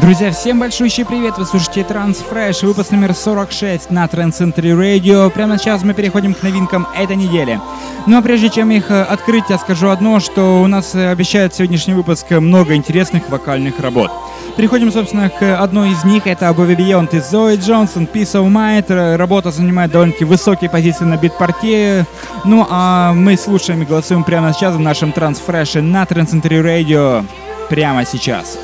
Друзья, всем большущий привет! Вы слушаете Transfresh, выпуск номер 46 на Trend Century Radio. Прямо сейчас мы переходим к новинкам этой недели. Ну а прежде чем их э, открыть, я скажу одно, что у нас э, обещает сегодняшний выпуск много интересных вокальных работ. Переходим, собственно, к одной из них. Это Above Beyond и Зои Джонсон, Peace of Mind. Работа занимает довольно-таки высокие позиции на бит-партии. Ну а мы слушаем и голосуем прямо сейчас в нашем трансфреше на Trend Century Radio. Прямо сейчас.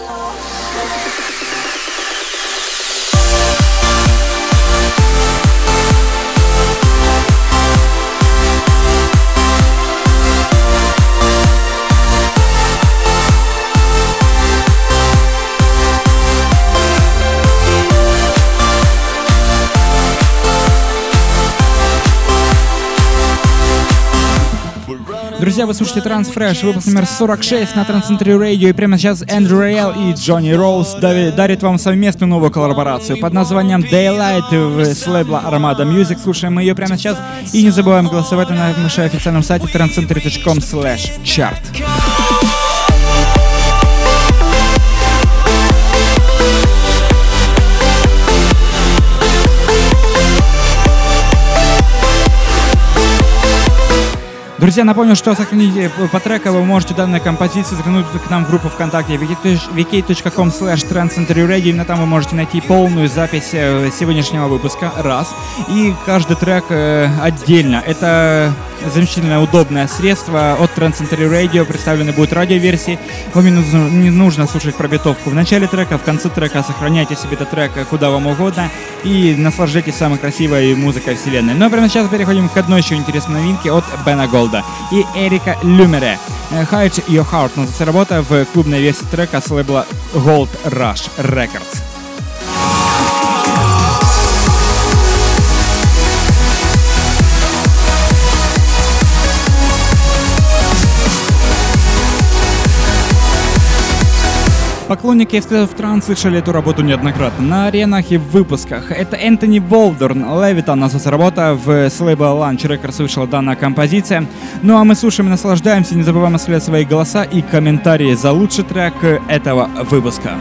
Друзья, вы слушаете Transfresh, выпуск номер 46 на Трансцентре Radio, и прямо сейчас Эндрю Рейл и Джонни Роуз дарят вам совместную новую коллаборацию под названием Daylight с лейбла Armada Music. Слушаем мы ее прямо сейчас, и не забываем голосовать на нашем официальном сайте transcentre.com slash chart. Друзья, напомню, что сохранить э, по треку вы можете данной композиции заглянуть к нам в группу ВКонтакте vk.com slash trendcenterradio. Именно там вы можете найти полную запись э, сегодняшнего выпуска. Раз. И каждый трек э, отдельно. Это замечательное удобное средство от Trend Radio. Представлены будут радиоверсии. Вам не нужно слушать пробитовку в начале трека, в конце трека. Сохраняйте себе этот трек куда вам угодно и наслаждайтесь самой красивой музыкой вселенной. Но ну, а прямо сейчас переходим к одной еще интересной новинке от Бена Голда и Эрика Люмере. Hide Your Heart называется работа в клубной версии трека с лейбла Gold Rush Records. Поклонники эскизов транс слышали эту работу неоднократно на аренах и в выпусках. Это Энтони Волдерн, Левитон, назвалась работа, в с лейбла Lunch Records вышла данная композиция. Ну а мы слушаем и наслаждаемся, не забываем оставлять свои голоса и комментарии за лучший трек этого выпуска.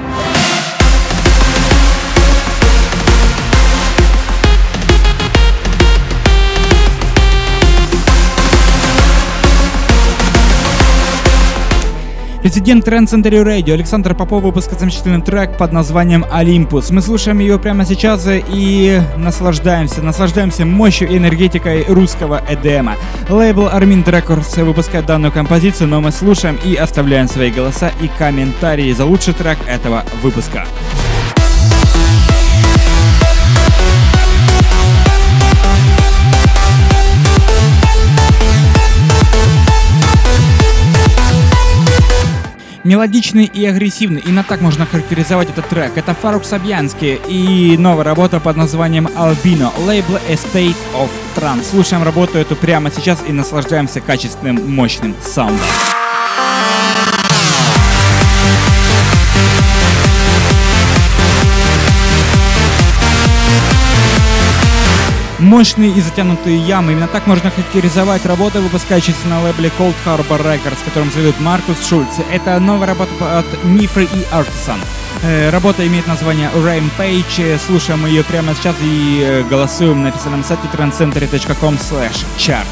Президент Trend Center Radio Александр Попов выпускает замечательный трек под названием «Олимпус». Мы слушаем ее прямо сейчас и наслаждаемся, наслаждаемся мощью и энергетикой русского эдема. Лейбл Armin Records выпускает данную композицию, но мы слушаем и оставляем свои голоса и комментарии за лучший трек этого выпуска. Мелодичный и агрессивный, именно так можно характеризовать этот трек. Это Фарук Сабьянский и новая работа под названием Albino, лейбл Estate of Trance. Слушаем работу эту прямо сейчас и наслаждаемся качественным, мощным саундом. Мощные и затянутые ямы. Именно так можно характеризовать работу, выпускающуюся на лейбле Cold Harbor Records, которым заведет Маркус Шульц. Это новая работа от Нифры и Artisan. Э, работа имеет название Rampage. Слушаем ее прямо сейчас и э, голосуем на официальном сайте trendcenter.com chart.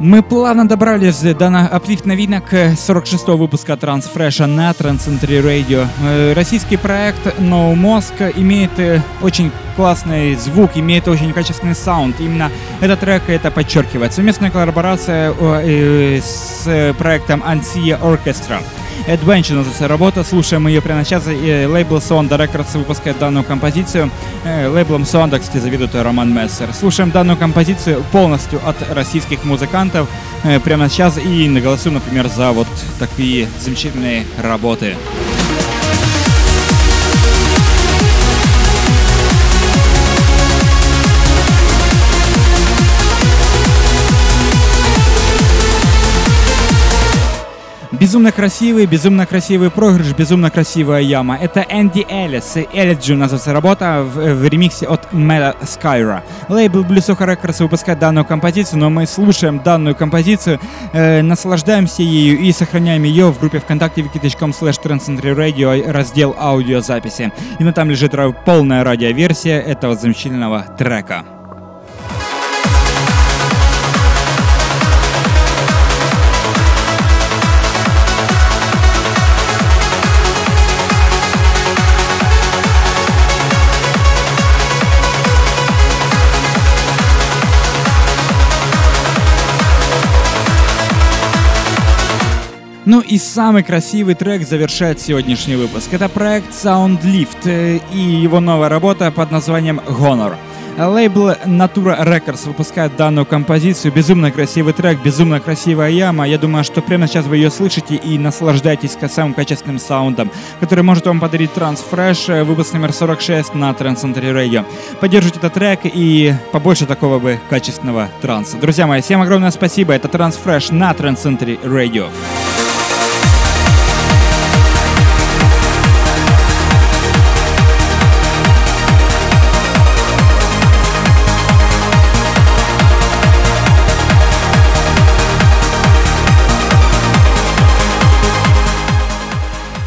Мы плавно добрались до на аплифт новинок 46-го выпуска Трансфреша на Трансцентре Radio. Э, российский проект No Mosque имеет э, очень классный звук, имеет очень качественный саунд. Именно этот трек это подчеркивает. Совместная коллаборация э, с проектом Ansia Orchestra. Adventure называется работа. Слушаем ее прямо сейчас. Лейбл Sonda Records выпускает данную композицию. Э, лейблом Sonda, кстати, заведует Роман Мессер. Слушаем данную композицию полностью от российских музыкантов э, прямо сейчас и наголосуем, например, за вот такие замечательные работы. Безумно красивый, безумно красивый проигрыш, безумно красивая яма. Это Энди Эллис и Элиджи называется работа в, в ремиксе от Мэда Скайра. Лейбл Bluesoha Records выпускает данную композицию, но мы слушаем данную композицию, э, наслаждаемся ею и сохраняем ее в группе ВКонтакте wiki.com slash Radio раздел аудиозаписи. Именно там лежит полная радиоверсия этого замечательного трека. Ну и самый красивый трек завершает сегодняшний выпуск. Это проект Soundlift э, и его новая работа под названием Honor. Лейбл Natura Records выпускает данную композицию. Безумно красивый трек, безумно красивая яма. Я думаю, что прямо сейчас вы ее слышите и наслаждаетесь самым качественным саундом, который может вам подарить Trans Fresh, э, выпуск номер 46 на Trans Century Radio. Поддержите этот трек и побольше такого бы качественного транса. Друзья мои, всем огромное спасибо. Это Trans Fresh на Trans Century Radio.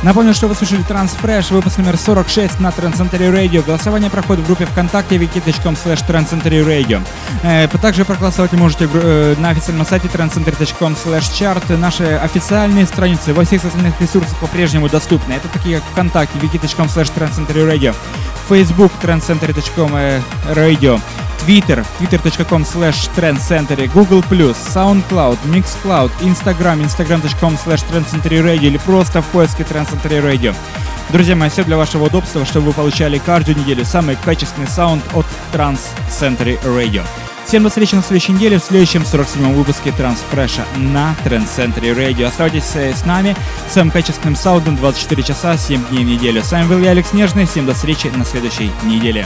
Напомню, что вы слушали Transfresh, выпуск номер 46 на Transcentury Radio. Голосование проходит в группе ВКонтакте wiki.com slash Radio. Э, также проголосовать можете э, на официальном сайте transcentury.com slash chart. Наши официальные страницы во всех социальных ресурсах по-прежнему доступны. Это такие как ВКонтакте wiki.com slash Radio, Facebook transcentury.com Radio, Twitter, twitter.com slash trendcentury, Google+, SoundCloud, Mixcloud, Instagram, instagram.com slash trendcentury или просто в поиске Trendcentury Radio. Друзья мои, все для вашего удобства, чтобы вы получали каждую неделю самый качественный саунд от Trans Century Radio. Всем до встречи на следующей неделе в следующем 47-м выпуске Transfresh на Trend Century Radio. Оставайтесь с нами, самым качественным саундом 24 часа, 7 дней в неделю. С вами был я, Алекс Нежный. Всем до встречи на следующей неделе.